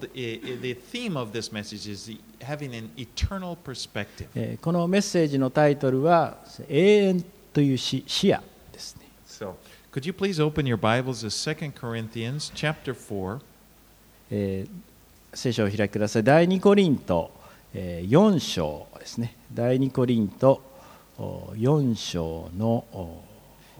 The, the theme of this message is having an eternal perspective. えーこのメッセージのタイトルは「永遠という視視野」ですね。So, could you please open your Bibles to 2 Corinthians chapter 4? えー聖書をお開きください。第2コリント、えー4章ですね。第2コリントお4章のお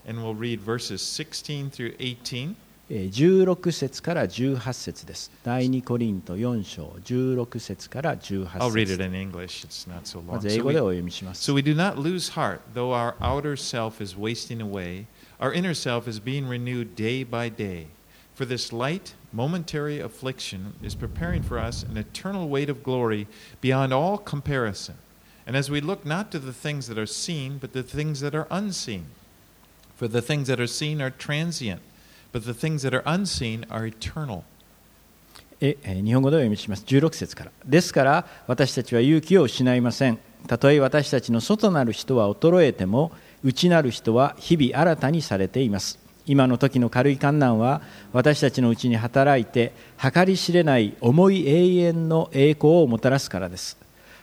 And we'll read verses 16 through 18. えー16節から18節です。第2コリント4章16節から18 I'll read it 節。 in English, it's not so ま long. ず英 So 語でお we, 読みします。 so we do not lose heart, though our outer self is wasting away, our inner self is being renewed day by day. For this light, momentary affliction is preparing for us an eternal weight of glory beyond all comparison. And as we look not to the things that are seen, but the things that are unseen. For the things that are seen are transient, but the things that are unseen are eternal. え日本語でお読みします。16節から。ですから私たちは勇気を失いません。たとえ私たちの外なる人は衰えても内なる人は日々新たにされています。今の時の軽い観難は私たちのうちに働いて計り知れない重い永遠の栄光をもたらすからです。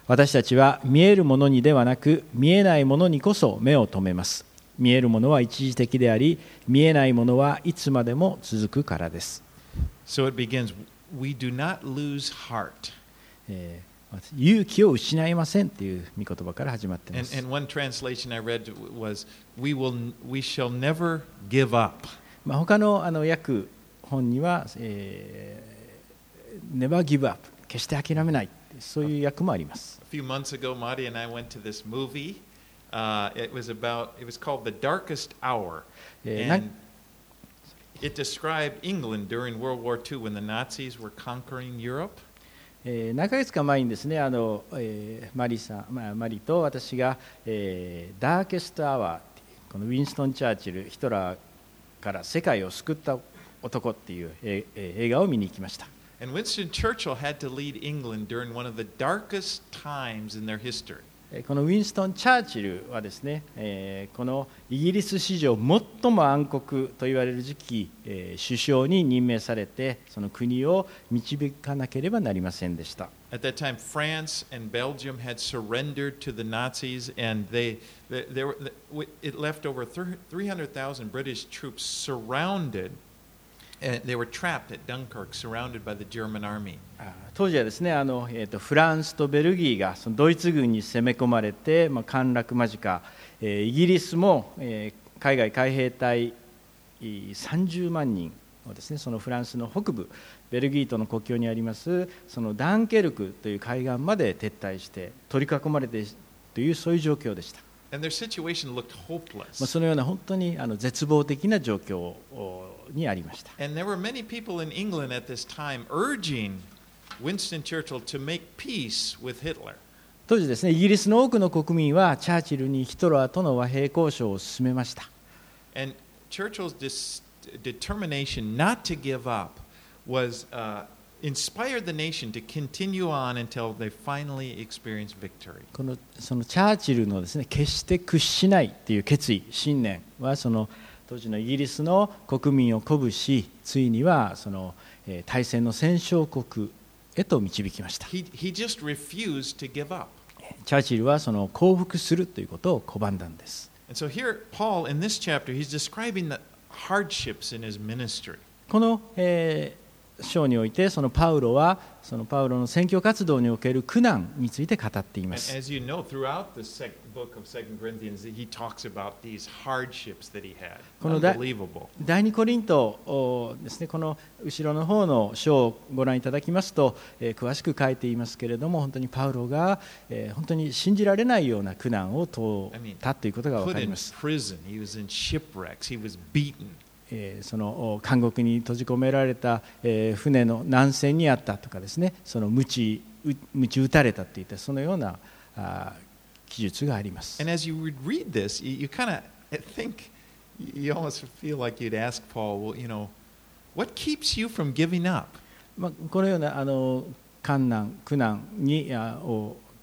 私たちは見えるものにではなく見えないものにこそ目を留めます。見えるものは一時的であり見えないものはいつまでも続くからです。勇気を失いませんという見言葉から始まってま。あ他の,あの訳本には、えー、決して諦めないそういう役もあります。Uh, it was about, it was called The Darkest Hour. Yeah, And not- it described England during World War II when the Nazis were conquering Europe. えー何ヶ月か前にですねあの、えーマリさん、まあ、マリと私が、えーダーケストアワーっていうこのウィンストン・チャーチルヒトラーから世界を救った男っていう、えーえー映画を見に行きました。 And Winston Churchill had to lead England during one of the darkest times in their history. えこのウィンストン・チャーチルはですね、えこのイギリス史上最も暗黒と言われる時期、え首相に任命されてその国を導かなければなりませんでした。At that time, France and Belgium had surrendered to the Nazis, and they, they, they were, it left over 300,000 British troops surrounded they were trapped at Dunkirk, surrounded by the German army. あ当時はですねあの、えーとフランスとベルギーがそのドイツ軍に攻め込まれて、まあ、陥落間近、えーイギリスも、えー海外海兵隊い30万人をですねそのフランスの北部ベルギーとの国境にありますそのダンケルクという海岸まで撤退して取り囲まれてというそういう状況でした、And their situation looked まあ、hopeless. そのような本当にあの絶望的な状況おにありました。当時ですね、イギリスの多くの国民はチャーチルにヒトラーとの和平交渉を進めました。このチャーチルのです、ね、決して屈しないという決意、信念はその、当時のイギリスの国民を鼓舞しついにはその大戦の戦勝国へと導きました。チャーチルはその降伏するということを拒んだんです。この、えー、章においてそのパウロはそのパウロの宣教活動における苦難について語っています you know, had. この.第二コリントおですねこの後ろの方の章をご覧いただきますと、えー詳しく書いていますけれども本当にパウロが、えー本当に信じられないような苦難を通ったということが分かります、prison. He その監獄に閉じ込められた船の南西にあったとかですねその鞭鞭打たれたといったそのような記述があります。このようなあの困難苦難に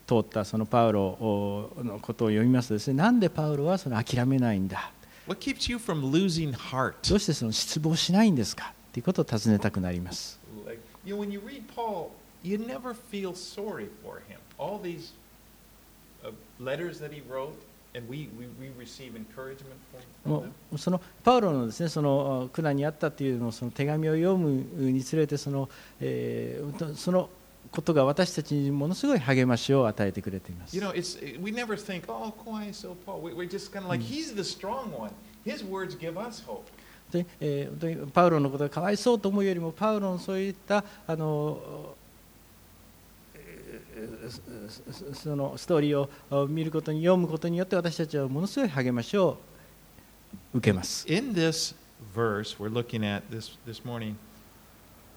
通ったそのパウロのことを読みますとですね、なんでパウロはその諦めないんだ。どうしてその失望しないんですか？ということを尋ねたくなります。そのパウロの,です、ね、その苦難にあったというのその手紙を読むにつれてその、えー、そのことが私たちにものすごい励ましを与えてくれています。私パウロのことがかわいそうと思うよりも、パウロのそういったあのそのストーリーを見ることに読むことによって私たちはものすごい励ましを受けます。In this verse, we're looking at this, this morning,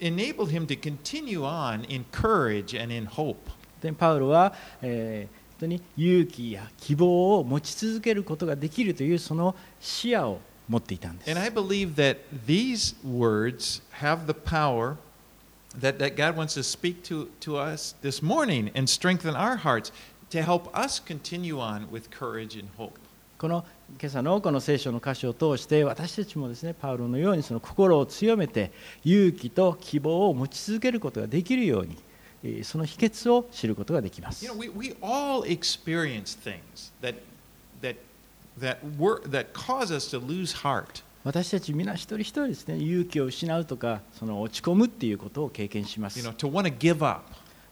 enabled him to continue on in courage and in hope. でパウロは、えー本当に勇気や希望を持ち続けることができるというその視野を持っていたんです And。I believe that these words have the power that, that God wants to speak to, to us this morning and strengthen our hearts to help us continue on with courage and hope. この 今朝のこの聖書の箇所を通して私たちもですねパウロのようにその心を強めて勇気と希望を持ち続けることができるようにえーその秘訣を知ることができます You know, we, we all experience things that, that, that, were, that cause us to lose heart. 私たち皆一人一人ですね勇気を失うとかその落ち込むっていうことを経験します You know, to want to give up,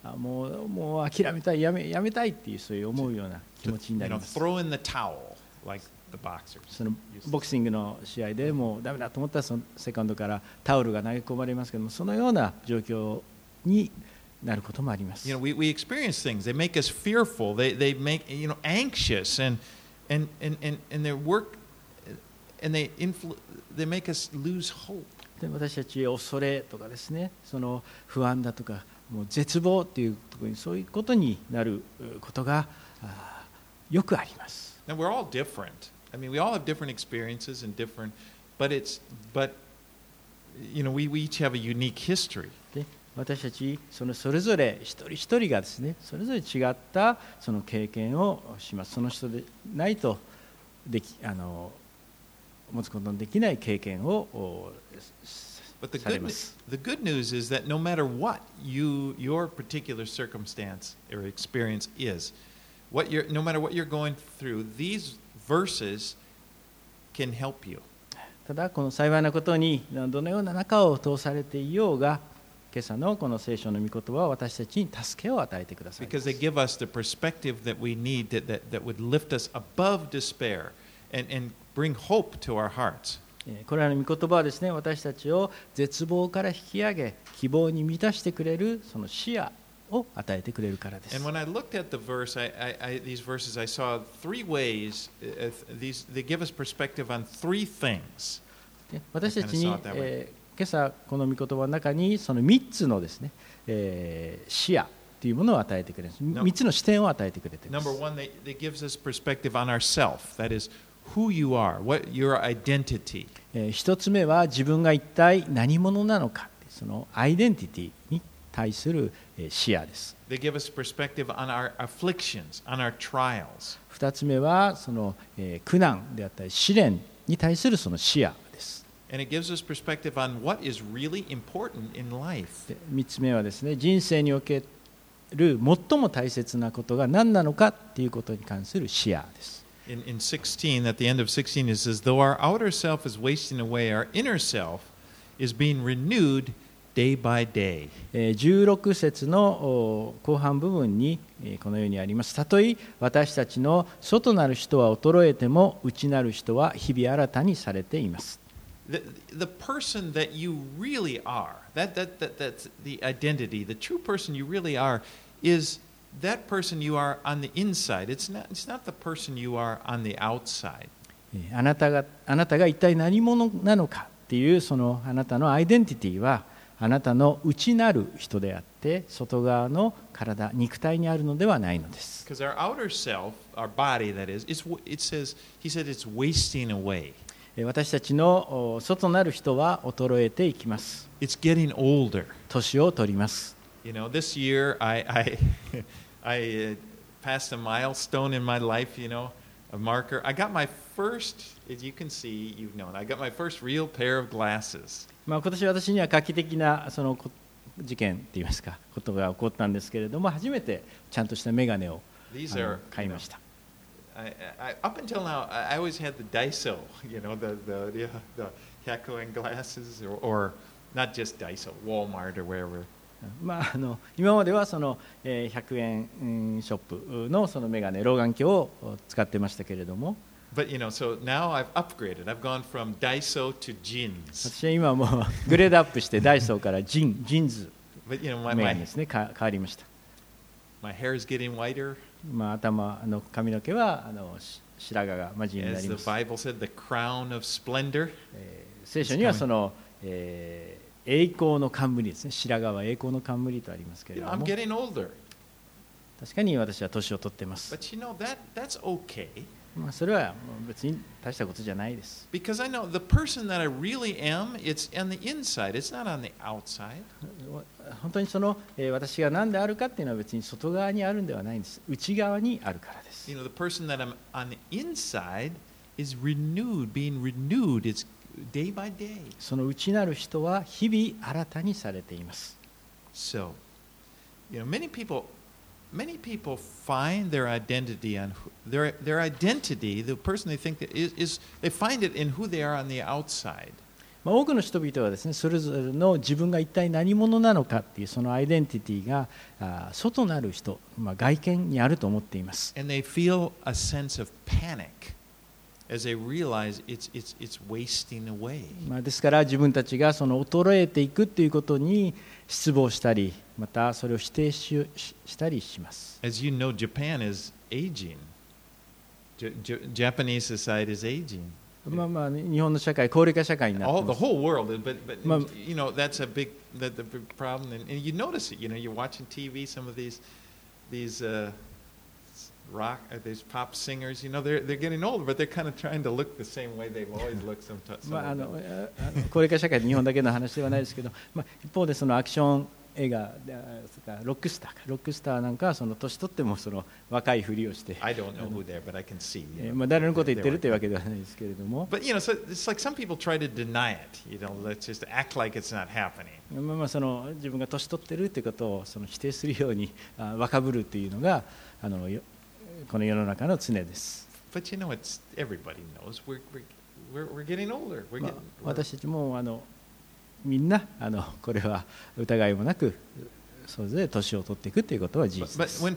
あもうもう諦めたいやめやめたいっていうそういう思うような気持ちに you なり know, ます throw in the towel like. そのボクシングの試合でもうダメだと思ったらそのセカンドからタオルが投げ込まれますけどもそのような状況になることもあります You know, we, we experience things. They make us fearful. They, they make, you know, anxious and, and, and, and, and their work, and they, influ- they make us lose hope. で私たち恐れとかですねその不安だとかもう絶望っていうところにそういうことになるうことがよくあります Now, we're all different. I mean, we all have different experiences and different, but it's, but, you know, we, we each have a unique history. で私たちそのそれぞれ一人一人がですねそれぞれ違ったその経験をしますその人でないとできあの持つことのできない経験をお But the され good, ま ne- す the good news is that no matter what you, your particular circumstance or experience is, what you're, no matter what you're going through, these verses can help you. ただこの幸いなことにどのような中を通されていようが今朝のこの聖書の御言葉は私たちに助けを与えてください。これらの御言葉はですね私たちを絶望から引き上げ希望に満たしてくれるその視野を与えてくれるからです And when I looked at the verse, I, I, I, these verses, I saw three ways. Uh, these, they give us perspective on three things. で私たちにえー今朝この御言葉の中にその3つのですね、えー視野というものを与えてくれるんです No. 3つの視点を与えてくれています Number one, they, they gives us perspective on ourself. That is, who you are, what your identity. えー一つ目は自分が一体何者なのかそのアイデンティティに対するえー視野です They give us perspective on our afflictions, on our trials. 二つ目はその、えー苦難であったり試練に対するその視野です And it gives us perspective on what is really important in life. で三つ目はですね人生における最も大切なことが何なのかっていうことに関する視野です In, in 16, at the end of 16, it says, Though our outer self is wasting away, our inner self is being renewed day by day. えー16節のお後半部分にえーこのようにあります。たとえ私たちの外なる人は衰えても内なる人は日々新たにされています。The, the person that you really are, that, that, that, that's the identity, the true person you really are, is that person you are on the inside. It's not, it's not the person you are on the outside. えーあなたがあなたが一体何者なのかっていうそのあなたのアイデンティティはあなたの内なる人であって外側の体肉体にあるのではないのです Because our outer self, our body, that is, it's, it says, he said it's wasting away. え私たちのお外なる人は衰えていきます It's getting older. 年を取ります You know, this year I, I, I uh, passed a milestone in my life, you know, a marker. I got my first, as you can see, you've known, I got my first real pair of glasses. まあ、今年私には画期的なそのこ事件っていいますかことが起こったんですけれども初めてちゃんとした眼鏡を These あの are, 買い you know, ました I, I, up until now, I I always had the Daiso, you know, the, the, the, the Hyakuen glasses, or, or not just Daiso, Walmart or wherever. まあ、あの今まではその100円ショップの,そのメガ老眼鏡を使ってましたけれども。私は今もう グレードアップしてダイソーからジン,ジンズのメですね。変わりました。あ頭の髪の毛はあの白髪が混じりになります。聖書にはその、ええ栄光の冠ですね白髪は栄光の冠とありますけれども.確かに私は年を取ってます、But, you know, that, that's okay. まあ、それは別に大したことじゃないです Because I know the person that I really am, it's on the inside, it's not on the outside. 本当にその、えー私が何であるかっていうのは別に外側にあるんではないんです内側にあるからです You know, the person that I'm on the inside is renewed, being renewed. It's day by day. その内なる人は日々新たにされています So, you know, many people, many people find their identity on their their identity. The person they think that is, is they find it in who they are on the outside. まあ、多くの人々はですねそれぞれの自分が一体何者なのかっていうそのアイデンティティが外なる人、まあ、外見にあると思っています and they feel a sense of panic as they realize it's, it's, it's wasting away. まあ、ですから自分たちがその衰えていくっていうことに失望したりまたそれを否定しししたりします As you know, Japan is aging. Japanese society is aging. まあまあ日本の社会高齢化社会になってま the す whole world, but but Ma'am. you know that's a big that the big problem, and, and you notice it. You know, you're watching TV. Some of these these uh, rock uh, these pop singers. You know, they're they're getting older, but they're kind of trying to look the same way they've always looked. Sometimes. まあ、あのああの高齢化社会で日本だけの話ではないですけど、まあ、一方でそのアクション映画ロックスターかロックスターなんかはその年取ってもその若いふりをして、I don't know who they are, but I can see. まあ、誰のことを言ってるというわけではないですけれども、But you know, so it's like some people try to deny it. You know, let's just act like it's not happening. まあ、まあその自分が年取ってるということをその否定するようにあ若ぶるというのがあのよこの世の中の常です。私たちもあのみんなあのこれは疑いもなくそれぞれ年を取っていくということは事実です。Away, mean,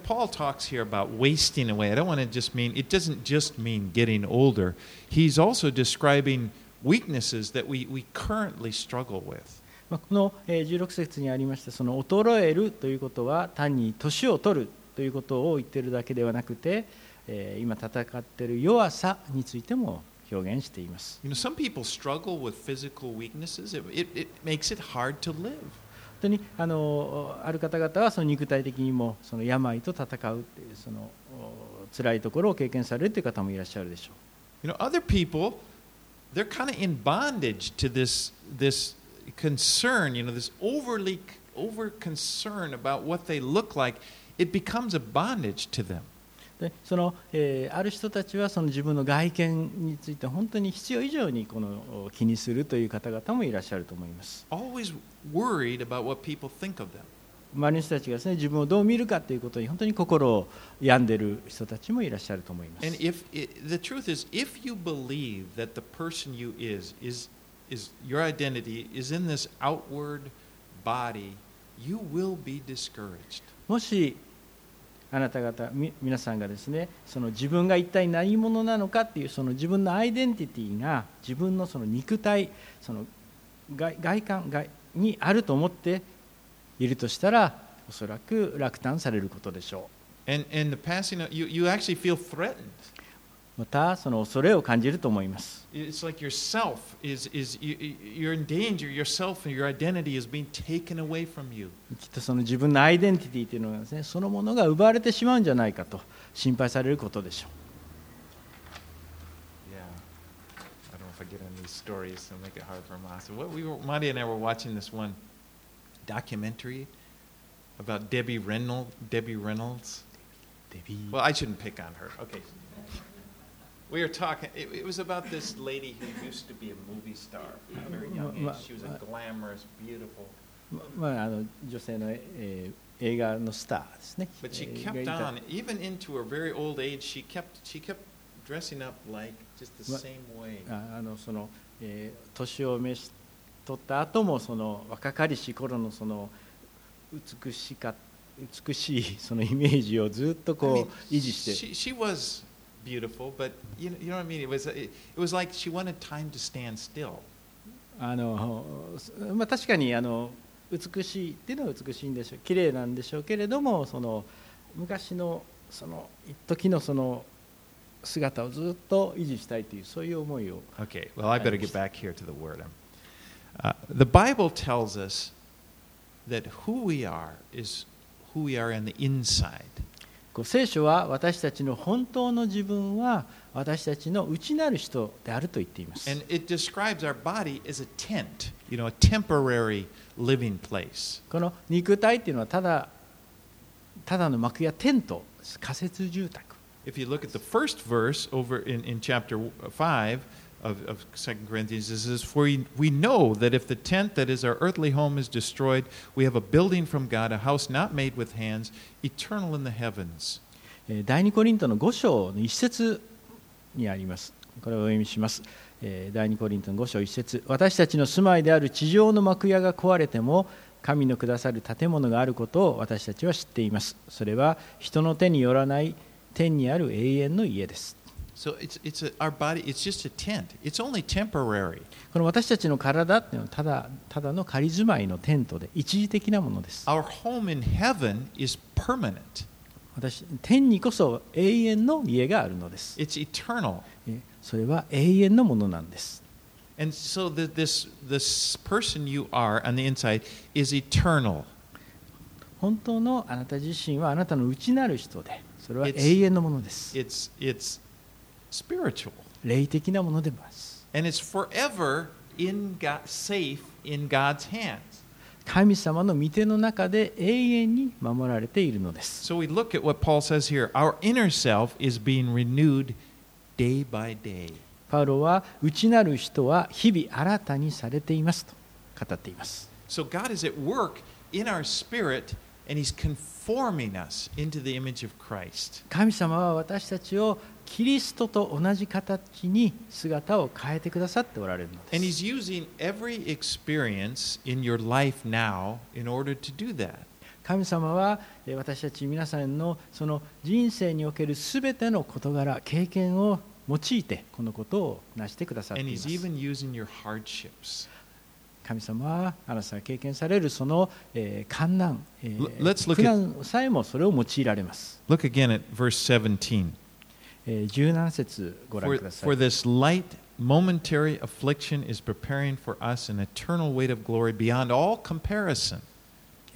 の16節にありましたその衰えるということは単に年を取る。ということを言っているだけではなくて、えー今戦っている弱さについても表現しています。You know, some people struggle with physical weaknesses. It, it, it makes it hard to live. 本当にあのある方々はその肉体的にもその病と戦うっていうそのお辛いところを経験されるという方もいらっしゃるでしょう。You know, other people, they're kind of in bondage to this, this concern, you know, this overly over concern about what they look like. It becomes a bondage to them. でその、えーある人たちはその自分の外見について本当に必要以上にこのお気にするという方々もいらっしゃると思います。 Always worried about what people think of them. 周りの人たちがですね自分をどう見るかということに本当に心を病んでいる人たちもいらっしゃると思います。 And if it, the truth is, if you believe that the person you is is is your identity is in this outward body, you will be discouraged. もしあなた方皆さんがですねその自分が一体何者なのかっていうその自分のアイデンティティが自分のその肉体その外外観外にあると思っているとしたらおそらく落胆されることでしょ And and the passing of you you actually feel threatened. またその恐れを感じると思います It's like yourself is, is you, you- you're in danger. Yourself and your identity is being taken away from you. きっとその自分のアイデンティティというのがですねそのものが奪われてしまうんじゃないかと心配されることでしょ Yeah. I don't know if I get into these stories, so make it hard for Masa. What we were, Madi and I were watching this one documentary about Debbie Reynolds. Debbie Reynolds. うデビー Well, I shouldn't pick on her. Okay. We were talking. It, it was about this lady who used to be a movie star very young age. She was a glamorous, beautiful. ままあ、あの女性の、えー映画のスターですね。But she えー kept on, even into her very old age. She kept she kept dressing up like just the same way. ああのその、えー年を召し取った後もその若かりし頃のその美しか美しいそのイメージをずっと I こ mean, う維持して she, she was beautiful, but you know, you know what I mean. It was it, it was like she wanted time to stand still. あの、まあ、確かにあの美しいっていうのは美しいんでしょう綺麗なんでしょうけれどもその昔のその一時のその姿をずっと維持したいというそういう思いを Okay, well, I better get back here to the word. Uh, the Bible tells us that who we are is who we are on the inside. 聖書は私たちの本当の自分は私たちの内なる人であると言っています。この肉体っていうのはただ,ただの幕やテント、仮設住宅。If you look at the first verse over in, in chapter 5, of, of 2 Corinthians, it says, For we, we know that if the tent that is our earthly home is destroyed, we have a building from God, a house not made with hands, eternal in the heavens. 第二コリントの5章の一節にありますこれをお読みします第二コリントの5章一節私たちの住まいである地上の幕屋が壊れても神のくださる建物があることを私たちは知っていますそれは人の手によらない天にある永遠の家です So it's, it's a, our body, it's just a tent. It's only temporary. この私たちの体っていうのはただただの仮住まいのテントで一時的なものです Our home in heaven is permanent, 私天にこそ永遠の家があるのです it's eternal. えそれは永遠のものなんです And so the, this, this person you are on the inside is eternal. 本当のあなた自身はあなたの内なる人でそれは It's- 永遠のものです It's, it's spiritual. 霊的なものでます And it's forever in God, safe in God's hands. 神様の御手の中で永遠に守られているのです So we look at what Paul says here. Our inner self is being renewed day by day. パウロは内なる人は日々新たにされていますと語っています So God is at work in our spirit and He's conforming us into the image of Christ. 神様は私たちをキリストと同じ形に姿を変えてくださっておられるの And で He's す using every experience in your life now in order to do that. 神様はえー私たち皆さんのその人生におけるすべての事柄経験を用いてこのことを成してくださって And いま He's す.神様はあなたが経験されるその、えー観難、え苦難さえもそれを用いられます、Look again at verse 17. えー17節ご覧 For, くださ for い this light, momentary affliction is preparing for us an eternal weight of glory beyond all comparison.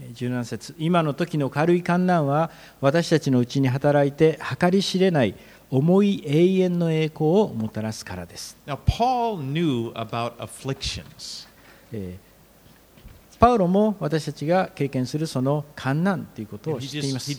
えー17節今の時の軽い観難は私たちのうちに働いて計り知れない重い永遠の栄光をもたらすからです、Now, Paul knew about afflictions. えーパウロも私たちが経験するその観難ということを知っています。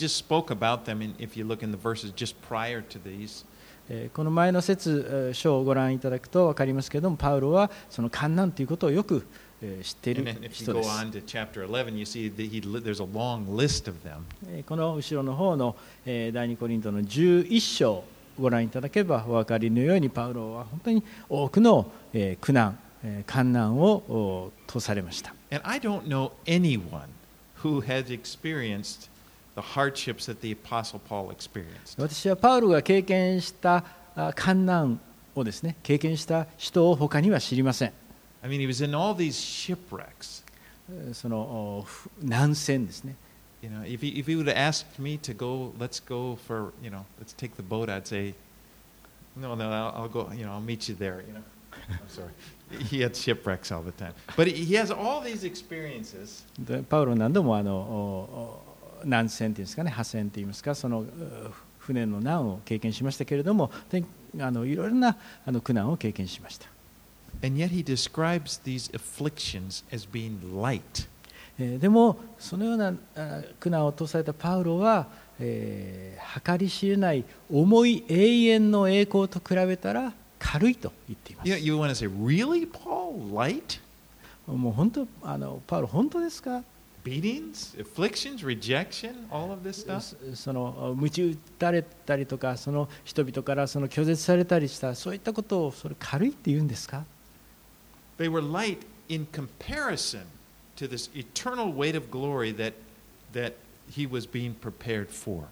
この前の説えー書をご覧いただくと分かりますけれどもパウロはその観難ということをよくえー知っている人です。on to chapter 11, you see that he, li- there's a long list of them. えーこの後ろの方のえー第2コリントの11章をご覧いただければお分かりのようにパウロは本当に多くのえー苦難えー観難をお通されました And I don't know anyone who has experienced the hardships that the Apostle Paul experienced. 私はパウロが経験したあ観難をですね経験した人を他には知りません I mean, he was in all these shipwrecks. えーそのおふ難戦ですね You know, if he, if he would have asked me to go, let's go for, you know, let's take the boat, I'd say, No, no, I'll, I'll go, you know, I'll meet you there, you know. I'm sorry. He had shipwrecks all the time. But he has all these experiences. でパウロは何度もあの難戦っていうんですかね破戦っていいますかそのう船の難を経験しましたけれどもであのいろいろなあの苦難を経験しました、And yet he describes these afflictions as being light. えーでもそのようなあ苦難を通されたパウロは、えー計り知れない重い永遠の栄光と比べたら軽いと言っています You, you want to say, really, Paul? Light? もう本当あのパウロ本当ですか Beatings, afflictions, rejection, all of this stuff? そその鞭打たれたりとかその人々からその拒絶されたりしたそういったことをそれ軽いって言うんですか They were light in comparison to this eternal weight of glory that, that he was being prepared for. 本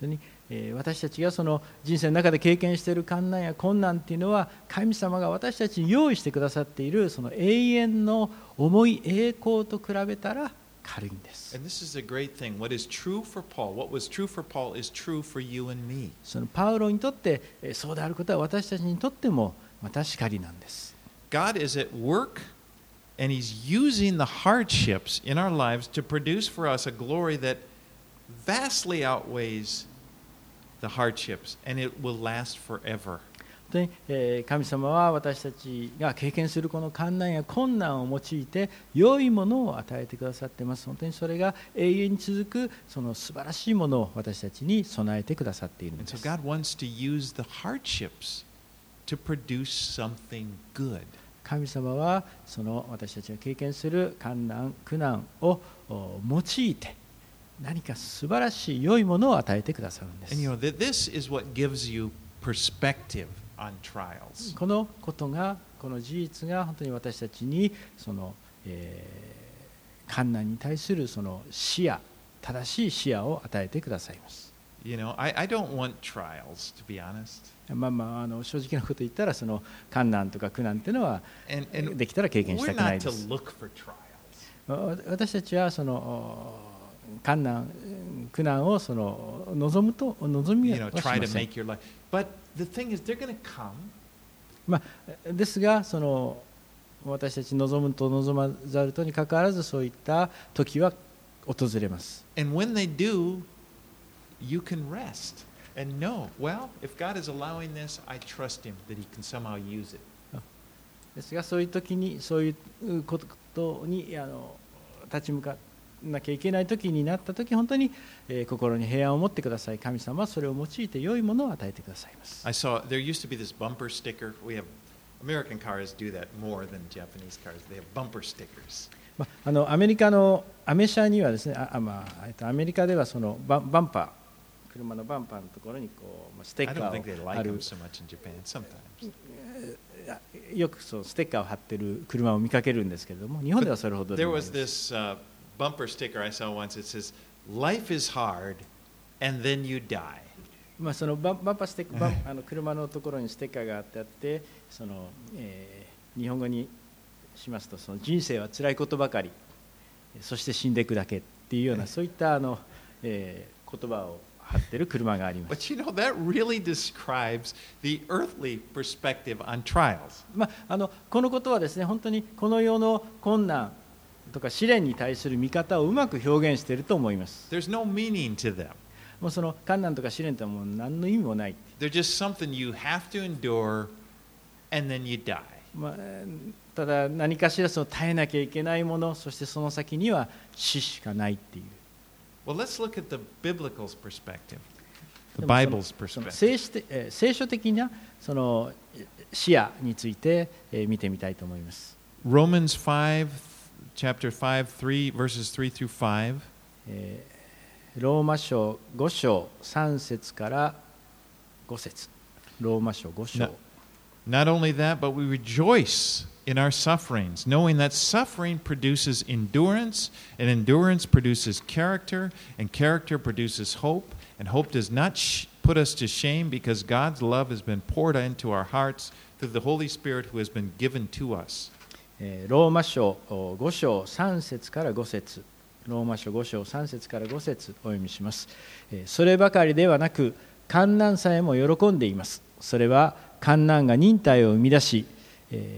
当に、えー私たちがその人生の中で経験している困難や困難っていうのは神様が私たちに用意してくださっているその永遠の重い栄光と比べたら軽いんです。And this is a great thing. What is true for Paul, what was true for Paul, is true for you and me. そのパウロにとってえーそうであることは私たちにとってもまたしかりなんです。God is at work and He's using the hardships in our lives to produce for us a glory that vastly outweighs the hardships and it will last forever. 本当に、えー神様は私たちが経験するこの困難や困難を用いて良いものを与えてくださっています。本当にそれが永遠に続くその素晴らしいものを私たちに備えてくださっているんです。God wants to use the hardships to produce something good. 神様はその私たちが経験する困難苦難をお用いて何か素晴らしい良いものを与えてくださるんで And you す know, th- this is what gives you perspective on trials. このことがこの事実が本当に私たちにその、えー、困難に対するその視野正しい視野を与えてくださいます You know, I, I don't want trials, to be honest. まあまああの正直なこと言ったらその困難とか苦難っていうのはできたら経験したくないです私たちはそのお困難苦難をその望むと望みはしません.まあ、ですがその私たち望むと望まざるとにかかわらずそういった時は訪れます And when they do, you can rest and know, well, if God is allowing this, I trust Him that He can somehow use it. ですがそういう時にそういうことにあの立ち向かなきゃいけない時になった時本当に、えー、心に平安を持ってください。神様それを用いて良いものを与えてくださいます。I saw there used to be this bumper sticker. We have American cars do that more than Japanese cars. They have bumper stickers. まあのアメリカのアメ車にはですねああまあえっとアメリカではそのバ,バンパー車のバンパーのところにこうステッカーを貼る、よくそうステッカーを貼ってる車を見かけるんですけれども、日本ではそれほど。Bumper sticker I saw once. It says, "Life is hard, and then you die." まあ、そのバンバンパーステッカーバンあの車のところにステッカーがあってあってその、えー日本語にしますとその人生は辛いことばかりそして死んでいくだけっていうようなそういったあの、えー言葉を貼ってる車があります But you know that really describes the earthly perspective on trials. まあ、あのこのことはですね本当にこの世の困難とか試練に対する見方をうまく表現していると思います There's no meaning to them. もうその困難とか試練とはもう何の意味もない、They're just something you have to endure, and then you die. まあ、ただ何かしらその耐えなきゃいけないものそしてその先には死しかないっていう Well, let's look at the biblical perspective, で the も Bible's perspective. 聖書的えー聖書的なその視野についてえー見てみたいと思います、Romans 5, chapter 5, 3, verses 3 through 5. Eh, ローマ書五章三節から五節。ローマ書五章。Not, Not only that, but we rejoice in our sufferings, knowing that suffering produces endurance, and endurance produces character, and character produces hope, and hope does not put us to shame because God's love has been poured into our hearts through the Holy Spirit who has been given to us. ローマ書5章3節から5節。ローマ書5章3節から5節お読みします、そればかりではなく観難さえも喜んでいます。それは観難が忍耐を生み出し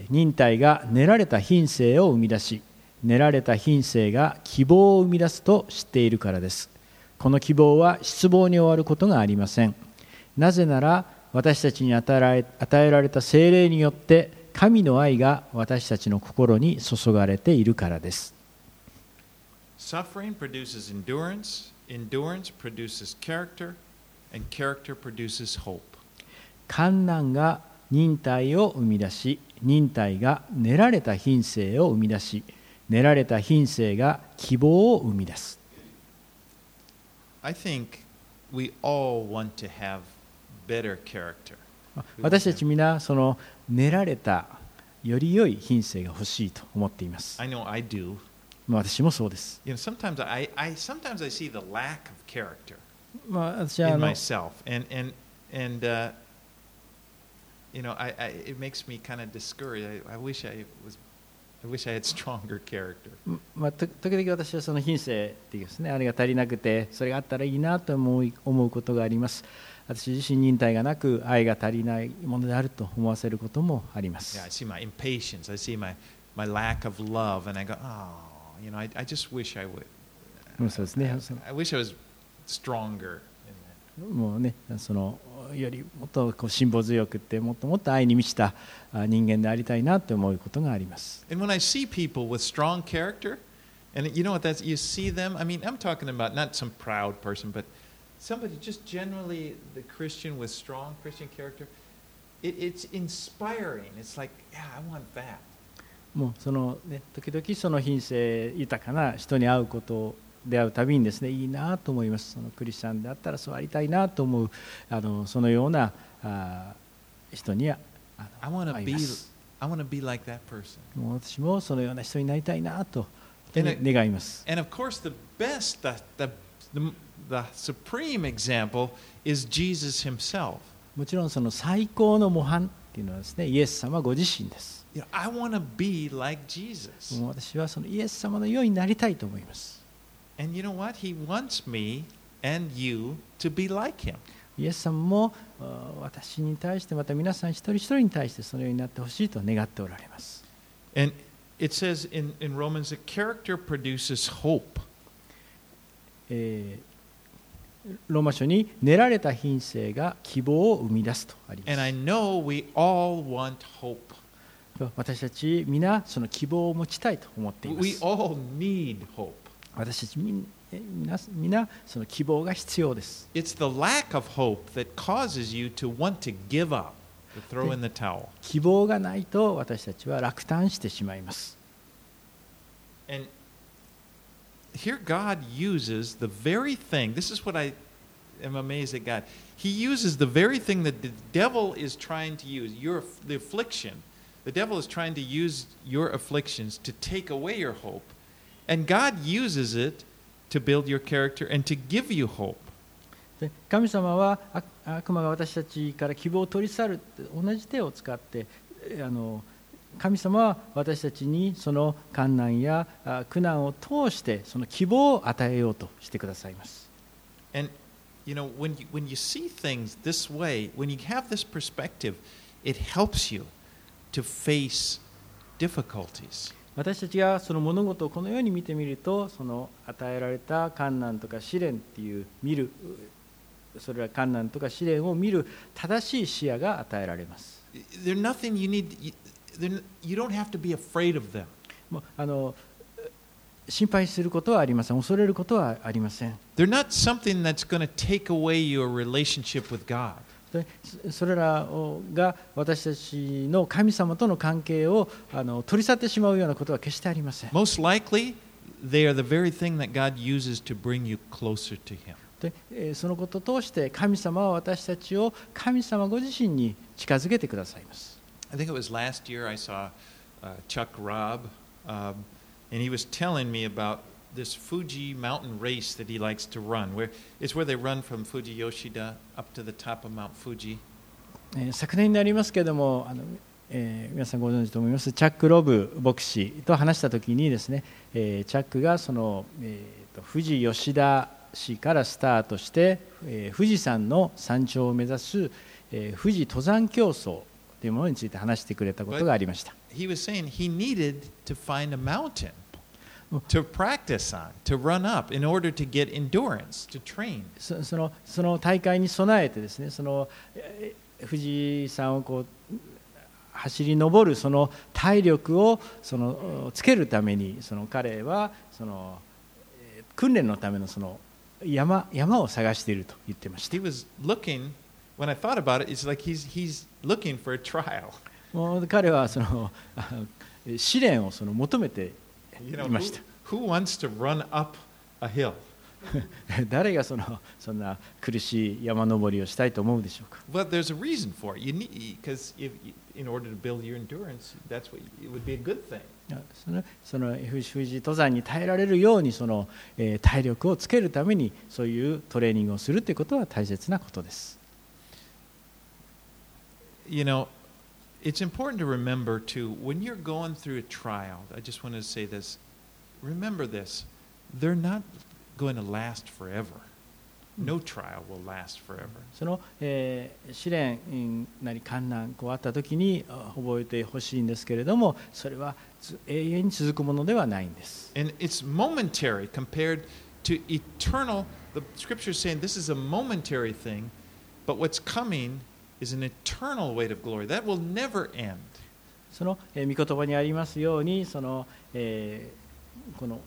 忍耐が練られた品性を生み出し練られた品性が希望を生み出すと知っているからです。この希望は失望に終わることがありません。なぜなら私たちに与えられた精霊によって神の愛が私たちの心に注がれているからです Suffering produces endurance, endurance produces character, and character produces hope. 観難が忍耐を生み出し忍耐が練られた品性を生み出し練られた品性が希望を生み出す I think we all want to have better character. 私たち皆その練られたより良い品性が欲しいと思っています I know I do. まあ私もそうです、You know, sometimes I, I sometimes I see the lack of character まあ、私はあ in の myself, and and and uh, you know, I, I it makes me kind of discouraged. I, I wish I was, I wish I had stronger character. まあ、と時々私はその品性っていうですねあれが足りなくてそれがあったらいいなと思い思うことがあります私自身忍耐がなく愛が足りないものであると思わせることもあります Yeah, I see my impatience. I see my my lack of love, and I go, oh, you know, I, I just wish I would. うんそうですね I wish I was stronger. もうねそのよりもっとこう辛抱強くってもっともっと愛に満ちたあ人間でありたいなと思うことがあります. And when I see people with strong character, and you know what that's, you see them. I mean, I'm talking about not some proud person, but somebody just generally the Christian with strong Christian character. It, it's inspiring. It's like, yeah, I want that. もうそのね時々その品性豊かな人に会うこと出会うたびにですねいいなと思いますそのクリスチャンであったらそうありたいなと思うあのそのようなあ人にはあ会い be ます I want to be like that person. もう私もそのような人になりたいなと願います And of course, the best, the, the, the, the supreme example is Jesus himself. もちろんその最高の模範っていうのはですねイエス様ご自身です You know, I want to be like Jesus. もう私はそのイエス様のようになりたいと思います And you know what? He wants me and you to be like him. イエス様もあ私に対してまた皆さん一人一人に対してそのようになってほしいと願っておられます And it says in, in Romans that character produces hope. えーローマ書に練られた品性が希望を生み出すとあります。私たちみんなその希望を持ちたいと思っています。私たちみんな。その希望が必要で。ないと私たちは落胆してしまいます。here God uses the very thing. This is what I am amazed at God. He uses the very thing that the devil is trying to use, your the affliction. The devil is trying to use your afflictions to take away your hope. And God uses it to build your character and to give you hope. で神様は悪悪魔が私たちから希望を取り去るって同じ手を使ってえあの 神様は私たちにその困難やあ苦難を通してその希望を与えようとしてくださいます And you know, when you, when you see things this way, when you have this perspective, it helps you to face difficulties. 私たちがその物事をこのように見てみるとその与えられた困難とか試練っていう見るそれら困難とか試練を見る正しい視野が与えられます They're nothing you need. You, don't have to be afraid of them. あの心配することはありません恐れることはありません They're not something that's going to take away your relationship with God. でそそれらをが私たちの神様との関係をあの取り去ってしまうようなことは決してありません Most likely, they are the very thing that God uses to bring you closer to Him. でえーそのことを通して神様は私たちを神様ご自身に近づけてくださいます I think it was last year I saw uh, Chuck Robb, um, and he was telling me about this Fuji mountain race that he likes to run. Where it's where they run from Fuji Yoshida up to the top of Mount Fuji. えー昨年になりますけれどもあの、えー皆さんご存知と思いますチャック・ロブ牧師と話した時にですね、えーチャックがその、えーと富士吉田市からスタートして、えー富士山の山頂を目指す、えー富士登山競争というものについて話してくれたことがありました。He was saying he needed to find a mountain to practice on, to run up in order to get endurance, to train. そそのその大会に備えてですねそのえー富士山をこう走り登るその体力をそのつけるためにその彼はそのえー訓練のためのその山山を探していると言ってました He was looking, when I thought about it, it's like he's, he's looking for a trial. もう彼はそのあ試練をその求めて You い know, ま who, した who wants to run up a hill? 誰がそのそんな苦しい山登りをしたいと思うでしょうか Well, there's a reason for it. You need because if in order to build your endurance, that's what it would be a good thing. そのその富士登山に耐えられるようにその、えー体力をつけるためにそういうトレーニングをするということは大切なことです。You know, it's important to remember too when you're going through a trial. I just wanted to say this. Remember this: they're not going to last forever. No trial will last forever. その、えー試練うんなり困難こうあった時にあ覚えてほしいんですけれどもそれはず永遠に続くものではないんです。 And it's momentary compared to eternal. The scripture is saying this is a momentary thing, but what's coming is an eternal weight of glory. That will never end. その、えー御言葉にありますようにその、えーこの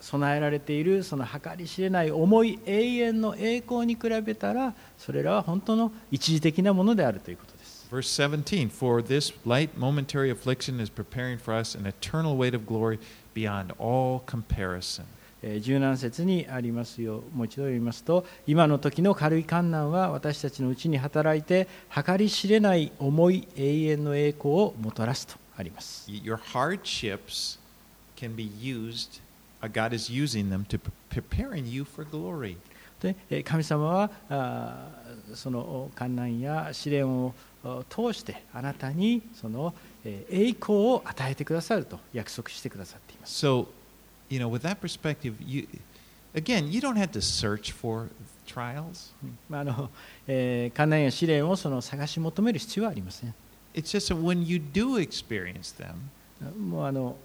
備えられているその計り知れない重い永遠の栄光に比べたらそれらは本当の一時的なものであるということです。 Verse 17 For this light momentary affliction is preparing for us an eternal weight of glory beyond all comparison. えー17節にありますようもう一度読みますと今の時の軽い観難は私たちのうちに働いて計り知れない重い永遠の栄光をもたらすとあります Your hardships can be used, uh, God is using them to pre- preparing you for glory. でえー神様はあーその観難や試練をあ通してあなたにそのえー栄光を与えてくださると約束してくださっています So, you know, with that perspective, you again, you don't have to search for trials. うんまああのえー観難や試練をその探し求める必要はありません It's just that when you do experience them, もうあの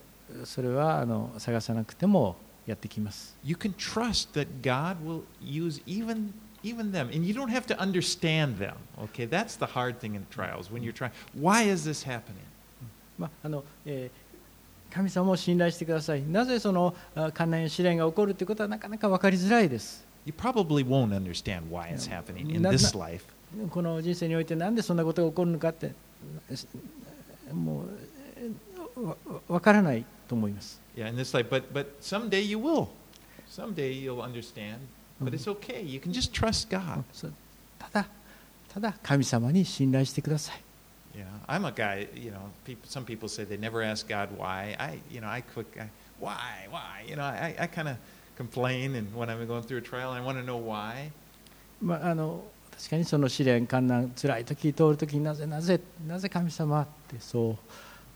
それはあの探さなくてもやってきます you can trust that God will use even even them, and you don't have to understand them. Okay, that's the hard thing in trials. When you're trying, why is this happening? まああのえー 神様を信頼してください。なぜその関連試練が起こるということはなかなか分かりづらいです。この人生において何でそんなことが起こるのかってもう分からないと思います。ただ、ただ神様に信頼してください。Yeah, I'm a guy. You know, people, some people say they never ask God why. I, you know, I quick, I, why, why. You know, I, I kind of complain, and when I'm going through a trial, I want to know why. まあ、あの確かにその試練観難辛い時通る時になぜなぜなぜ神様ってそう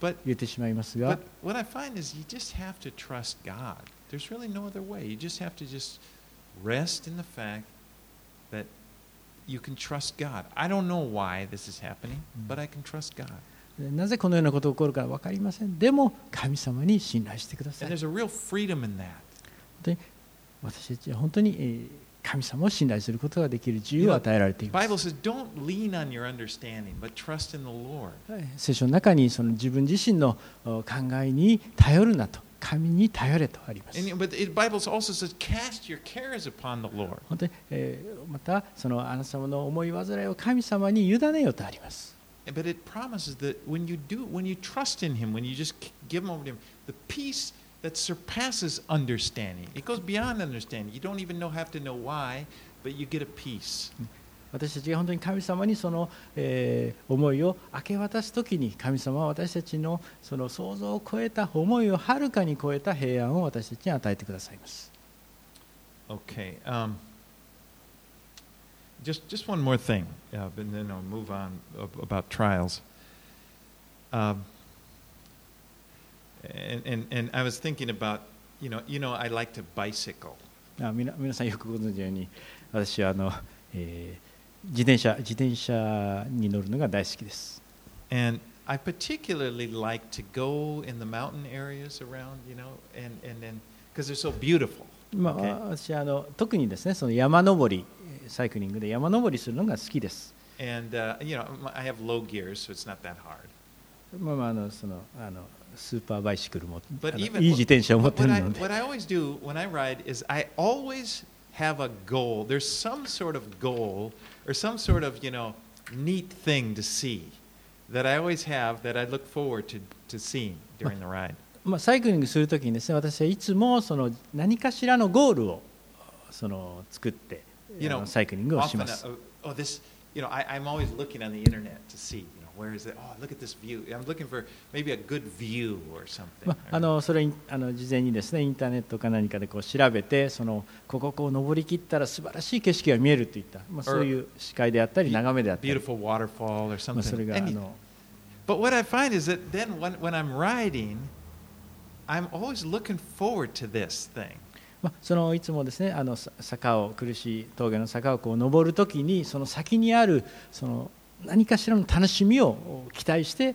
But 言ってしまいますが but what I find is you just have to trust God. There's really no other way. You just have to just rest in the fact that なぜこのようなことが起こるか分かりません。でも、神様に信頼してください。私たちは本当に神様を信頼することができる自由を与えられています。聖書の中にその自分自身の考えに頼るなと。神に頼れとあります。And, but the Bible also says, cast your cares upon the Lord. 本当に、えーまたそのあなた様の思い煩いを神様に委ねよとあります。But it promises that when you do, when you trust in Him, when you just give Him over to Him, the peace that surpasses understanding. It goes beyond understanding. You don't even know have to know why, but you get a peace. 私たちが本当に神様にその、えー思いを明け渡すときに神様は私たちのその想像を超えた思いをはるかに超えた平安を私たちに与えてくださいます。Okay. Um, just, just one more thing, uh, and then I'll move on ab- about trials. Um, and, and, and I was thinking about, you know, you know, I like to bicycle. 皆さんよくご存知のように私はあの、えー自転車自転車に乗るのが大好きです。And I particularly like to go in the mountain areas around, you know, and, and then, because they're so beautiful. まあ.私はあの特にですねその山登りえーサイクリングで山登りするのが好きです。And, uh, you know, I have low gears, so it's not that hard. まあまああのそのあのスーパーバイシクルもあ But の even いい自転車を持っ what, てる what, I, ので what I always do when I ride is I always have a goal. There's some sort of goal or some sort of, you know, neat thing to see that I always have that I look forward to, to seeing during the ride. まあ、サイクリングするときにですね私はいつもその何かしらのゴールをその作ってあ You know, のサイクリングをし Often, ます uh,。oh, this, you know, I, I'm always looking on the internet to see, you know, where is it? Oh, look at this view. I'm looking for maybe a good view or something. まあ、あのそれにあの事前にですねインターネットか何かでこう調べてそのここをこう登り切ったら素晴らしい景色が見えるといった、まあ、そういう視界であったり眺めであったり、beautiful waterfall or まあ、それ something. があの But what I find is that then when, when I'm riding, I'm always looking forward to this thing. まあ、そのいつもですねあのさ坂を苦しい峠の坂をこう登るときにその先にあるその何かしらの楽しみを期待して。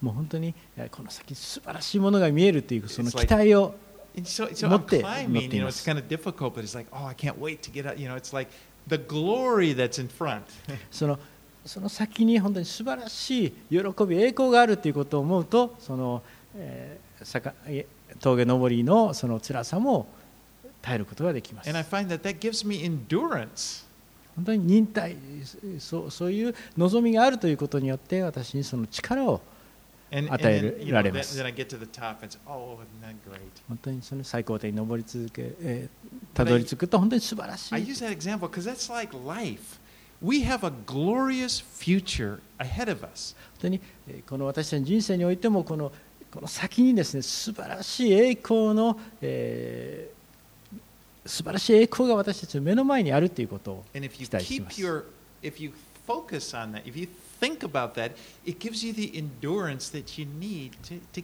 もう本当にこの先素晴らしいものが見えるというその期待を。そ,のその先に本当に素晴らしい喜び、栄光があるということを思うと、その、峠登りのその辛さも耐えることができます。本当に忍耐そう,そういう望みがあるということによって私にその力を与えられます。本当にその最高点に上り続けたど、り着くと本当に素晴らしい。本当にこの私たちの人生においてもこの,この先にですね素晴らしい栄光の、えー素晴らしい栄光が私たちの目の前にあるということを期待します。focus on that, if you think about that, it gives you the endurance that you need to, to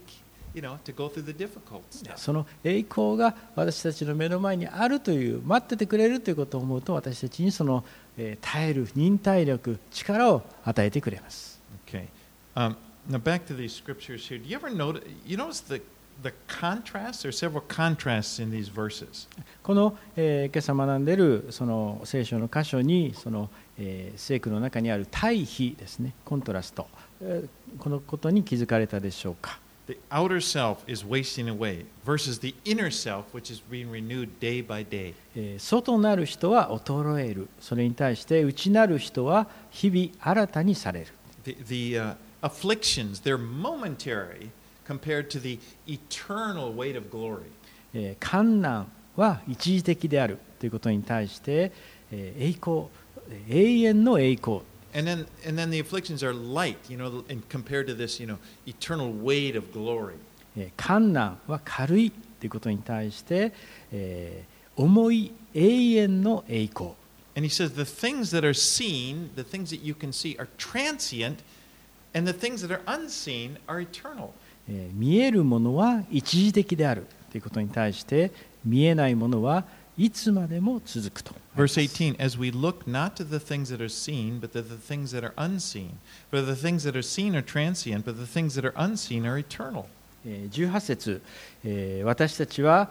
you know, to go through the difficult stuff. その栄光が私たちの目の前にあるという待っててくれるということを思うと私たちにその、えー耐える忍耐力力を与えてくれます Okay. Um, now back to these scriptures here. Do you ever notice? You notice the the contrast. There are several contrasts in these verses. この、えー今朝学んでいるその聖書の箇所にその、えー聖句の中にある対比ですねコントラスト、えーこのことに気づかれたでしょうか The outer self is wasting away versus the inner self, which is being renewed day by day. えー外なる人は衰えるそれに対して内なる人は日々新たにされる The, the uh, afflictions, they're momentary compared to the eternal weight of glory. えー観難は一時的であるということに対して、えー栄光えー永遠の栄光 And then, and then the afflictions are light, you know, and compared to this, you know, eternal weight of glory. は軽いということに対して、えー重い永遠の栄光 And he says the things that are seen, the things that you can see, are transient, and the things that are unseen are eternal. えー見えるものは一時的であるということに対して見えないものはいつまでも続くと Verse 18 As we look not to the things that are seen, but to the things that are unseen. For the things that are seen are transient, but the things that are unseen are eternal. えー18節、えー私たちは、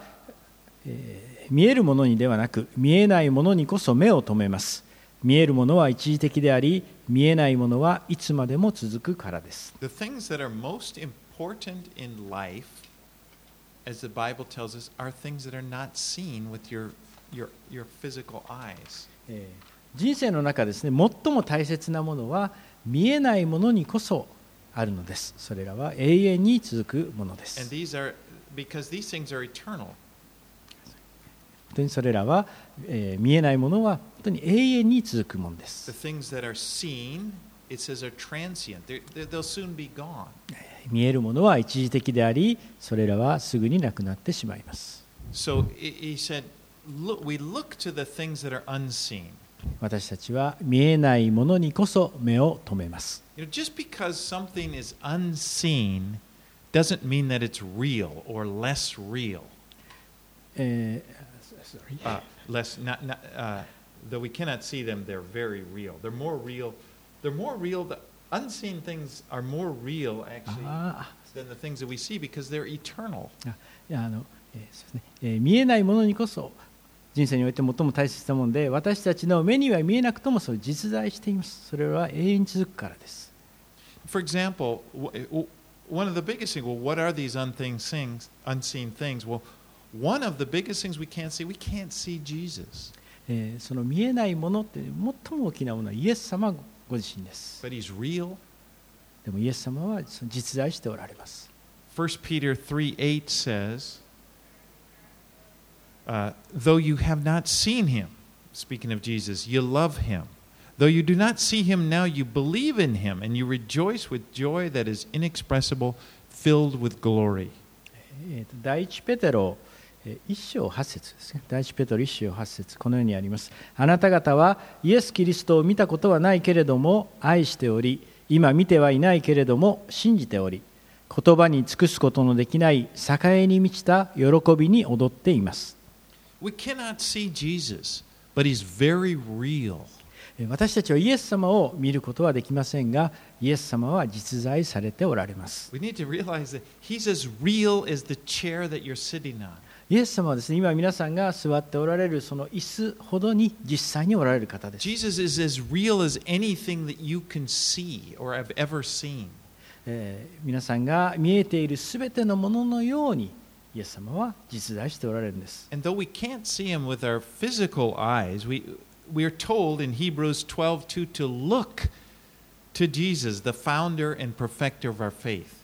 えー見えるものにではなく見えないものにこそ目を留めます見えるものは一時的であり見えないものはいつまでも続くからです The things that are most important in life, as the Bible tells us, are things that are not seen with your, your, your physical eyes. えー人生の中ですね最も大切なものは見えないものにこそあるのですそれらは永遠に続くもので And す these are, because these things are eternal. 本当にそれらは、えー見えないものは本当に永遠に続くもので The す things that are seen, it says, are transient. They're, they'll soon be gone. 見えるものは一時的でありそれらはすぐになくなってしまいます So he said, look, we look to the things that are unseen. 私たちは見えないものにこそ目を留めます just because something is unseen doesn't mean that it's real or less real. えー sorry Uh, less, not, not, uh, though we cannot see them, they're very real. They're more real. They're more real. The unseen things are more real, actually, あ than the things that we see because they're eternal. いやあの、えーそうですねえー見えないものにこそ人生において最も大切なもので私たちの目には見えなくともそれ実在していますそれは永遠に続くからです For example, w- w- one of the biggest things, well, what are these unseen things? Unseen things? Well, one of the biggest things we can't see, we can't see Jesus. えーその見えないものって最も大きなものはイエス様ご自身です But he's real. でもイエス様はその実在しておられます 1 Peter 3 8 says, uh, Though you have not seen him, speaking of Jesus, you love him. Though you do not see him now, you believe in him, and you rejoice with joy that is inexpressible, filled with glory. えーと第一ペテロえー 一章八節ですね第一ペテロ一章八節このようにありますあなた方はイエス・キリストを見たことはないけれども愛しており今見てはいないけれども信じており言葉に尽くすことのできない栄に満ちた喜びに踊っています We cannot see Jesus, but he's very real. えー私たちはイエス様を見ることはできませんがイエス様は実在されておられます We need to realize that he's as real as the chair that you're sitting on. イエス様はですね今皆さんが座っておられるその椅子ほどに実際におられる方です Jesus is as real as anything that you can see or have ever seen. えー皆さんが見えているすべてのもののようにイエス様は実在しておられるんです And though we can't see him with our physical eyes, we, we are told in Hebrews 12 2 to look to Jesus, the founder and perfecter of our faith.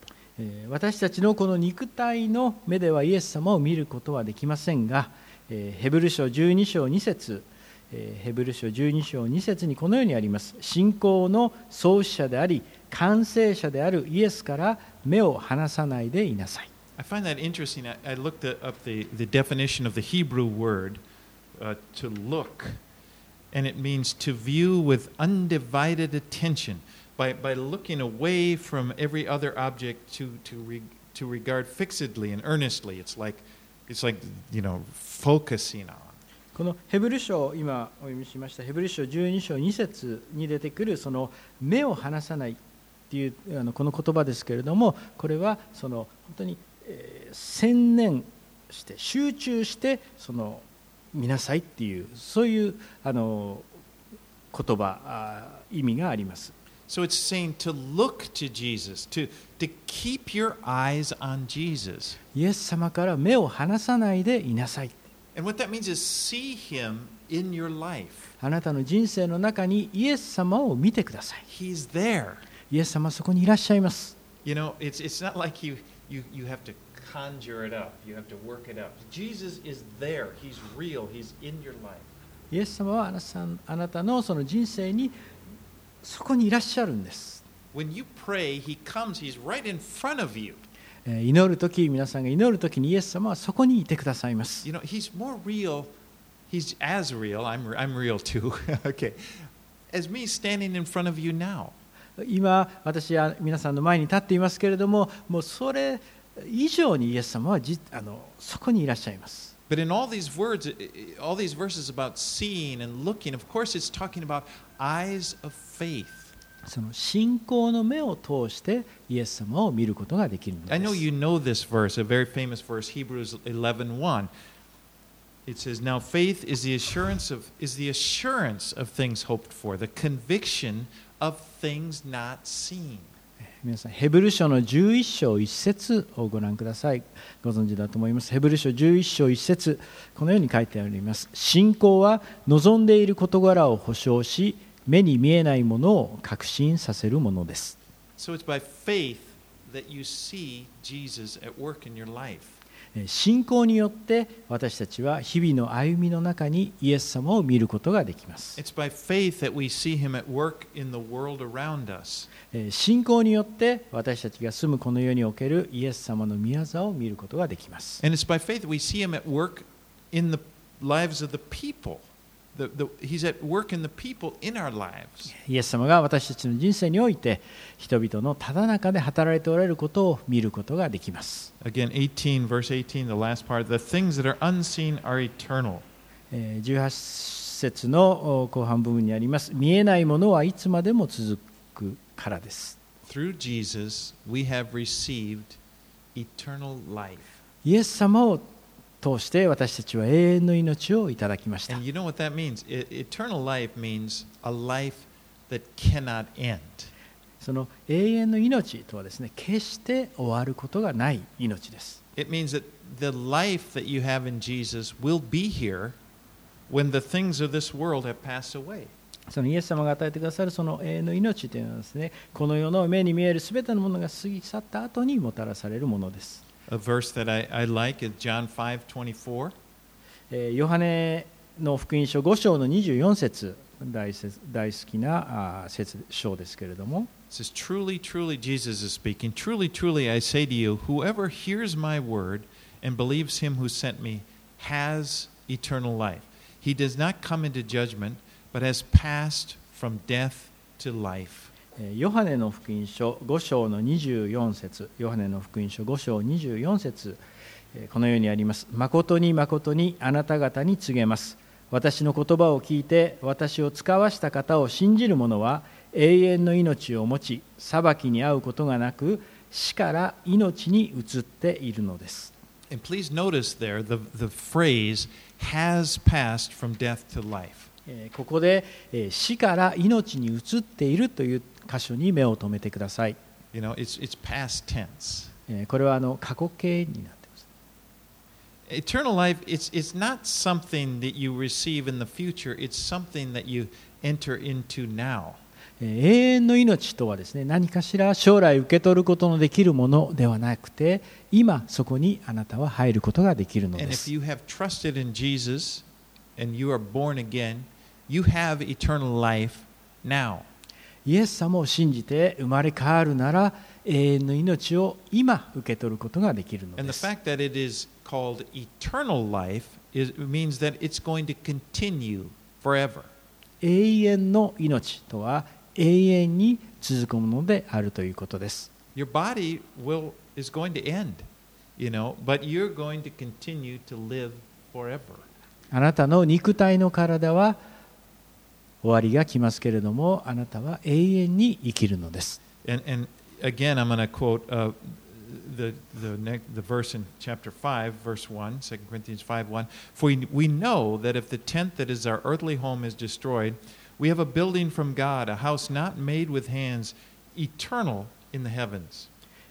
私たちのこの肉体の目ではイエス様を見ることはできませんが、ヘブル書12章2節ヘブル書12章2節にこのようにあります信仰の創始者であり完成者であるイエスから目を離さないでいなさい I find that interesting. I, I looked up the, the definition of the Hebrew word uh, to look, and it means to view with undivided attention. By, by looking away from every other object to, to, re, to regard fixedly and earnestly. It's like, it's like, you know, focusing on. このヘブル書を今お読みしましたヘブル書12章2節に出てくるその目を離さないっていうあのこの言葉ですけれどもこれはその本当に、えー専念して集中してその見なさいっていうそういうあの言葉意味があります。So it's saying to look to Jesus, to, to keep your eyes on Jesus. イエス様から目を離さないでいなさい。 And what that means is see him in your life. あなたの人生の中にイエス様を見てください。 He's there. イエス様はそこにいらっしゃいます。 You know, it's, it's not like you, you, you have to conjure it up, you have to work it up. Jesus is there. He's real. He's in your life. イエス様はあなたさんあなたのその人生に そこにいらっしゃるんです。When you pray, he comes, he's right in front of you. えー祈るとき、皆さんが祈るときにイエス様はそこにいてくださいます。You know, he's more real. He's as real. I'm, I'm real too. okay. As me standing in front of you now. 今、私は皆さんの前に立っていますけれども、もうそれ以上にイエス様はじあのそこにいらっしゃいます。But in all these words, i- i- all these verses about seeing and looking, of course, it's talking about eyes of faith. その信仰の目を通してイエス様を見ることができるの I で know す。 you know this verse, a very famous verse, Hebrews 11:1. It says, "Now faith is the assurance of is the assurance of things hoped for, the conviction of things not seen." 皆さん、ヘブル書の11章1節をご覧ください。ご存知だと思います。ヘブル書11章1節このように書いてあります。信仰は望んでいる事柄を保証し、目に見えないものを確信させるものです。So 信仰によって私たちは日々の歩みの中にイエス様を見ることができます。信仰によって私たちが住むこの世におけるイエス様の宮沢を見ることができます。The, the, he's at work in the people in our lives. イエス様が私たちの人生において人々のただ中で働いておられることを見ることができます。Again, 18, verse 18, the last part. The things that are unseen are eternal. えー18節のお後半部分にあります見えないものはいつまでも続くからです。Through Jesus, we have received eternal life. イエス様を通して私たちは永遠の命をいただきました。その永遠の命とはですね、決して終わることがない命です。It means that the life that you have in Jesus will be here when the things of this world have passed away. そのイエス様が与えてくださるその永遠の命というのはですね、この世の目に見えるすべてのものが過ぎ去った後にもたらされるものです。A verse that I, I like is John 5:24. えーヨハネの福音書5章の24節大切大好きなあー節章ですけれども It says, Truly, truly, Jesus is speaking. Truly, truly, I say to you, whoever hears my word and believes him who sent me has eternal life. He does not come into judgment, but has passed from death to life. えーヨハネの福音書5章の24節ヨハネの福音書5章24節えーこのようにあります。誠に誠にあなた方に告げます。私の言葉を聞いて私を使わした方を信じる者は永遠の命を持ち裁きに遭うことがなく死から命に移っているのです。And please notice there the, the phrase has passed from death to life. えーここでえー死から命に移っているという箇所に目を留めてください You know, it's, it's past tense. えーこれはあの過去形になっています Eternal life, it's, it's not something that you receive in the future, it's something that you enter into now. えー永遠の命とはですね何かしら将来受け取ることのできるものではなくて今そこにあなたは入ることができるの And で if す you have trusted in Jesus and you are born again, you have eternal life now. イエス様を信じて生まれ変わるなら永遠の命を今受け取ることができるのです。永遠の命とは永遠に続くものであるということです。Your body is going to end, you know, but you're going to continue to live forever. あなたの肉体の体は。終わりが来ますけれどもあなたは永遠に生きるのです And, and again, I'm going to quote uh, the, the, the verse in chapter 5, verse 1, 2 Corinthians 5 1. For we, we know that if the tent that is our earthly home is destroyed, we have a building from God, a house not made with hands, eternal in the heavens.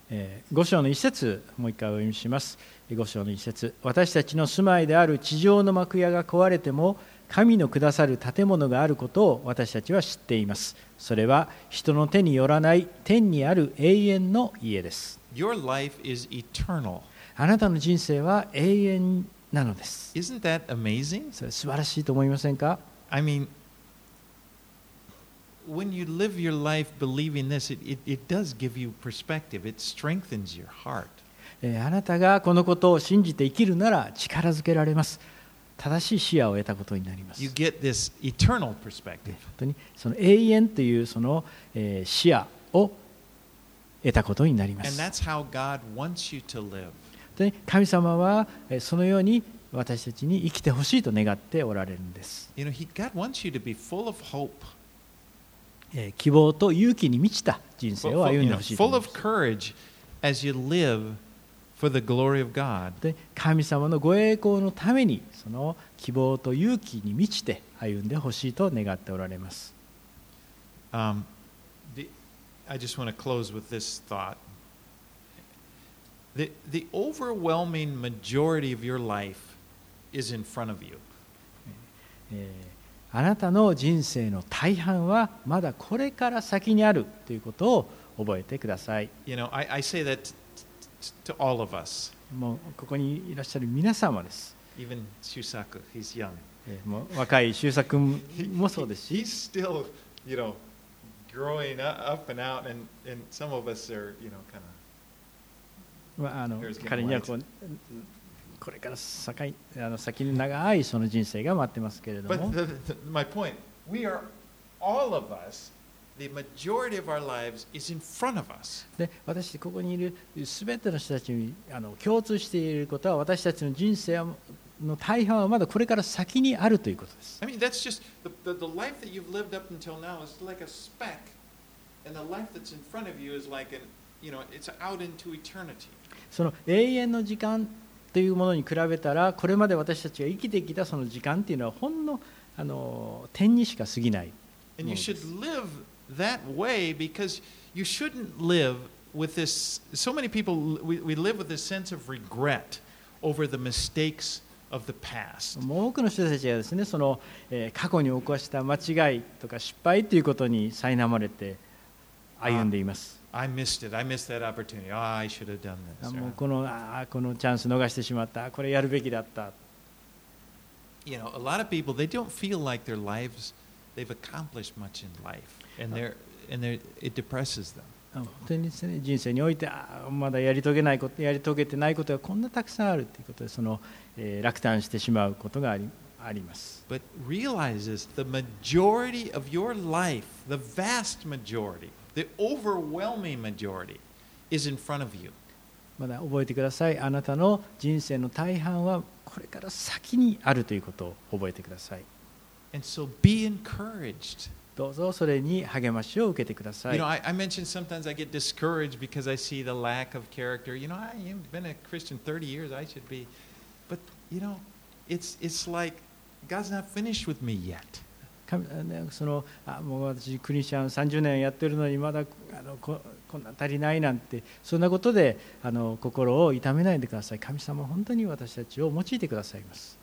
えー5章の一節もう一回お読みします5章の一節私たちの住まいである地上の幕屋が壊れても神のくださる建物があることを私たちは知っていますそれは人の手によらない天にある永遠の家です Your life is eternal. あなたの人生は永遠なのです Isn't that amazing? それ素晴らしいと思いませんか I mean, when you live your life believing this, it, it, it does give you perspective, it strengthens your heart. えーあなたがこのことを信じて生きるなら力づけられます正しい視野を得たことになります You get this eternal perspective. 本当にその永遠というその、えー視野を得たことになりま And す。that's how God wants you to live. 本当に神様はえーそのように私たちに生きてほしいと願っておられるんです。You know, he, God wants you to be full of hope, えー希望と勇気に満ちた人生を歩んでほしいと full of ます。courage as you live for the glory of God. で神様のご栄光のためにその希望と勇気に満ちて歩んでほしいと願っておられます。Um, the, I just want to close with this thought. The, the overwhelming majority of your life is in front of you. えーあなたの人生の大半はまだこれから先にあるということを覚えてください。You know, I, I say that to all of us, もうここにいらっしゃる皆様です。Even Shusaku, he's young. えーもう若い修作もそうですし He's still, you know, growing up and out, and, and some of us are, you know, kind of. まあ、あの彼にはこうこれから先あの先に長いその人生が待ってますけれど But も the, the, my point, we are, all of us, the majority of our lives is in front of us. で私ここにいるすべての人たちにあの共通していることは私たちの人生の大半はまだこれから先にあるということです。I mean, that's just the, the, the life that you've lived up until now is like a speck, and the life that's in front of you is like an, you know, it's out into eternity. その永遠の時間というものに比べたらこれまで私たちが生きてきたその時間っていうのはほんのあの点にしか過ぎない。And you should live that way because you shouldn't live with this. So many people, we, we live with this sense of regret over the mistakes もう多くの人たちがですねその、えー、過去に起こした間違いとか失敗ということに苛まれて歩んでいます。もうこの,あこのチャンス逃してしまった、これやるべきだった。本当にです、ね、人生においてあまだやり遂げないことやり遂げてないことがこんなたくさんあるということで。その落胆してしまうことがありあります。But realize this the majority of your life, the vast majority, the overwhelming majority, is in front of you. まだ覚えてくださいあなたの人生の大半はこれから先にあるということを覚えてください And so be encouraged. どうぞそれに励ましを受けてくださ You い know, I, I mentioned sometimes I get discouraged because I see the lack of character. You know, I have been a Christian 30 years, I should be. But you know, it's it's like God's not finished with me yet. そのあもう私、クリスチャン30年やってるのに、まだあのこ,こんな足りないなんて、そんなことであの心を痛めないでください。神様、本当に私たちを用いてくださいます。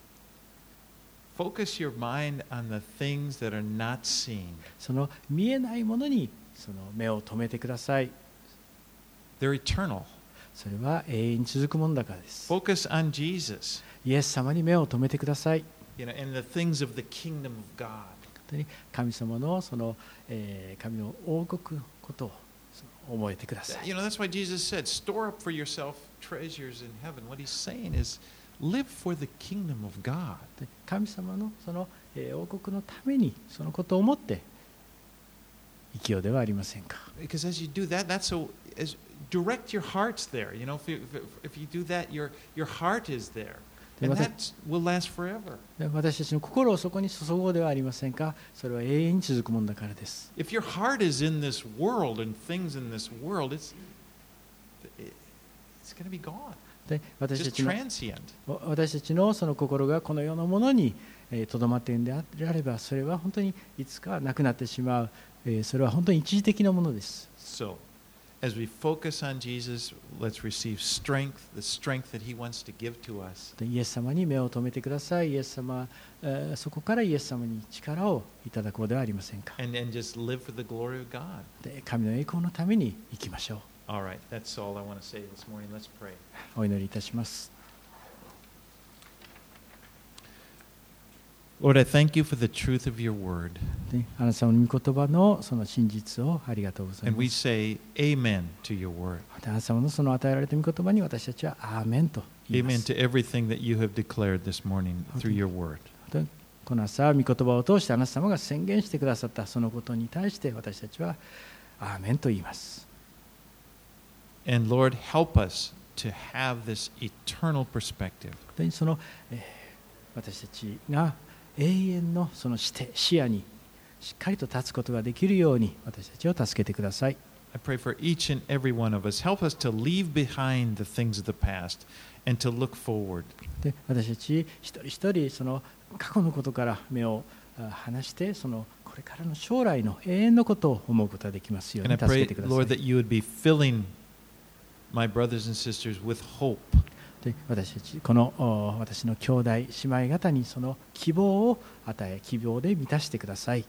その見えないものにその目を留めてください。They're. それは永遠に続くものだからです Focus on Jesus, イエス様に目を留めてください you know, and the things of the kingdom of God. 本当に神様のその、えー神の王国のことをその覚えてください You know, that's why Jesus said, store up for yourself treasures in heaven. What he's saying is, live for the kingdom of God. で神様のその、えー王国のためにそのことを思って生きようではありませんか Because as you do that, that's so, as, direct your hearts there. You know, if you, if, you do that, your, your heart is there. And that will last forever. で私たちの心をそこに注ごうではありませんかそれは永遠に続くものだからです If your heart is in this world and things in this world, it's, it's going to be gone. で私たちの transient. 私たちのその心がこの世のものにとどまっているのであればそれは本当にいつかなくなってしまうえーそれは本当に一時的なものです So, as we focus on Jesus, let's receive strength, the strength that He wants to give to us. でイエス様に目を留めてくださいイエス様えーそこからイエス様に力をいただこうではありませんか And, and just live for the glory of God. で神の栄光のために生きましょう All right, that's all I want to say this morning. Let's pray. お祈りいたします Lord, I thank you for the truth of your word. であなた様の御言葉のその真実をありがとうござい And ま we す say amen to your word. またあなた様のその与えられた御言葉に私たちはアーメンと言いま Amen す to everything that you have declared this morning through your word. でこの朝、御言葉を通してあなた様が宣言してくださったそのことに対して私たちはアーメンと言います。 And Lord, help us to have this eternal perspective. でその、えー私たちが 永遠のその視点視野にしっかりと立つことができるように私たちを助けてください。I pray for each and every one of us. Help us to leave behind the things of the past and to look forward. で私たち一人一人その過去のことから目をあ離してそのこれからの将来の永遠のことを思うことができますよう And に I 助 pray, けてくださ Lord, い that。you would be filling my brothers and sisters with hope. で私たちこのお私の兄弟姉妹方にその希望を与え希望で満たしてください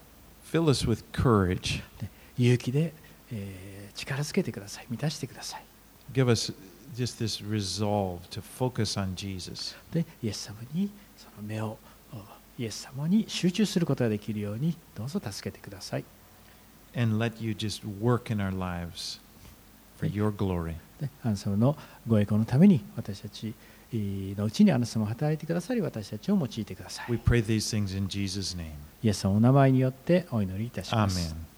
Fill us with courage. で勇気で、えー力づけてください満たしてください Give us just this resolve to focus on Jesus. でイエス様にその目をおイエス様に集中することができるようにどうぞ助けてください And let you just work in our lives for your glory. であなた様のご栄光のために私たち、のうちにあなた様が働いてくださり私たちを用いてください We pray these things in Jesus' name. イエス様のお名前によってお祈りいたします Amen.